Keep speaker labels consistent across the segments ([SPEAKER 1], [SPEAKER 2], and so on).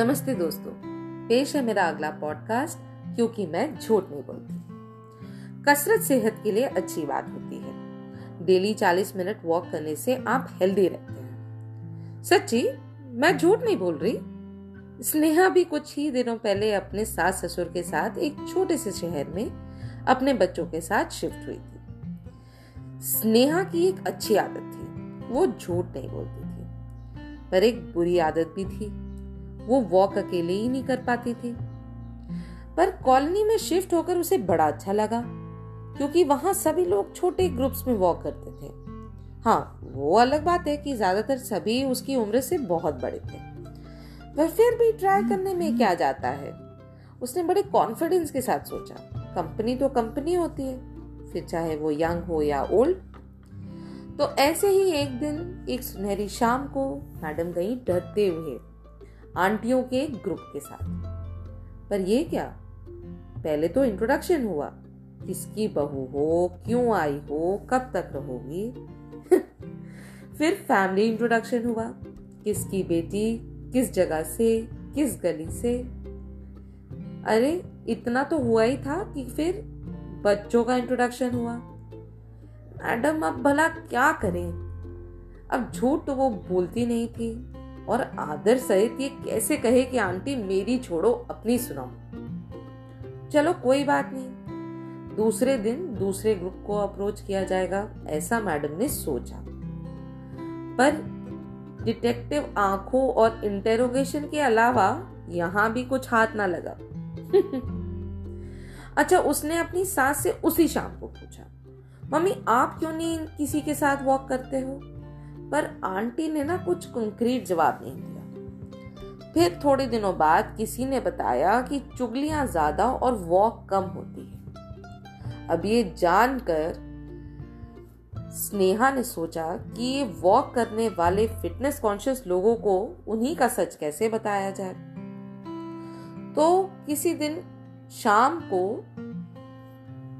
[SPEAKER 1] नमस्ते दोस्तों, पेश है मेरा अगला पॉडकास्ट क्योंकि मैं झूठ नहीं बोलती। कसरत सेहत के लिए अच्छी बात होती है। डेली 40 मिनट वॉक करने से आप हेल्दी रहते हैं। सच्ची, मैं झूठ नहीं बोल रही? स्नेहा भी कुछ ही दिनों पहले अपने सास ससुर के साथ एक छोटे से शहर में अपने बच्चों के साथ शिफ्ट हुई थी। स्नेहा की एक अच्छी आदत थी, वो झूठ नहीं बोलती थी। पर एक बुरी आदत भी थी। वो वॉक अकेले ही नहीं कर पाती थी। पर कॉलोनी में शिफ्ट होकर उसे बड़ा अच्छा लगा, क्योंकि वहाँ सभी लोग छोटे ग्रुप्स में वॉक करते थे। हाँ वो अलग बात है कि ज़्यादातर सभी उसकी उम्र से बहुत बड़े थे। पर फिर भी ट्राई करने में क्या जाता है? उसने बड़े कॉन्फिडेंस के साथ सोचा कंपनी तो कंपनी होती है, फिर चाहे वो यंग हो या ओल्ड तो ऐसे ही एक दिन, एक सुनहरी शाम को मैडम गई डरते हुए आंटियों के एक ग्रुप के साथ। पर ये क्या? पहले तो इंट्रोडक्शन हुआ। किसकी बहू हो, क्यों आई हो, कब तक रहोगी? फिर फैमिली इंट्रोडक्शन हुआ। किसकी बेटी, किस जगह से, किस गली से? अरे, इतना तो हुआ ही था कि फिर बच्चों का इंट्रोडक्शन हुआ। मैडम, अब भला क्या करें? अब झूठ तो वो बोलती नहीं थी। और आदर सहित ये कैसे कहे कि, आंटी, मेरी छोड़ो, अपनी सुनाओ। चलो, कोई बात नहीं। दूसरे दिन दूसरे ग्रुप को अप्रोच किया जाएगा, ऐसा मैडम ने सोचा। पर डिटेक्टिव आँखों और इंटेरोगेशन के अलावा यहाँ भी कुछ हाथ ना लगा। अच्छा उसने अपनी सास से उसी शाम को पूछा, मम्मी, आप क्यों नहीं किसी के साथ वॉक करते हो? पर आंटी ने ना कुछ कंक्रीट जवाब नहीं दिया। फिर थोड़े दिनों बाद किसी ने बताया कि चुगलियाँ ज़्यादा और वॉक कम होती है। अब ये जानकर स्नेहा ने सोचा कि ये वॉक करने वाले फिटनेस कॉन्शियस लोगों को उन्हीं का सच कैसे बताया जाए। तो किसी दिन शाम को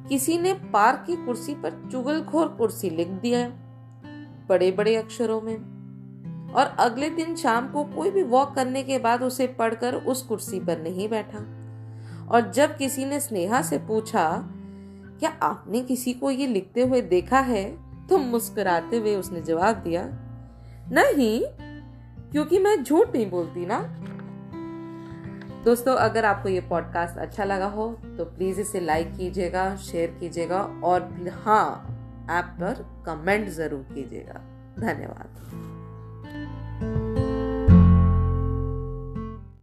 [SPEAKER 1] किसी ने पार्क की कुर्सी पर चुगलखोर कुर्सी लिख दिया। बड़े बड़े अक्षरों में। और अगले दिन शाम को कोई भी वॉक करने के बाद उसे पढ़कर उस कुर्सी पर नहीं बैठा। और जब किसी ने स्नेहा से पूछा, क्या आपने किसी को ये लिखते हुए देखा है? तो मुस्कुराते हुए उसने जवाब दिया, नहीं, क्योंकि मैं झूठ नहीं बोलती ना। दोस्तों, अगर आपको ये पॉडकास्ट अच्छा लगा हो तो प्लीज़ इसे लाइक कीजिएगा शेयर कीजिएगा और हाँ ऐप पर कमेंट ज़रूर कीजिएगा। धन्यवाद।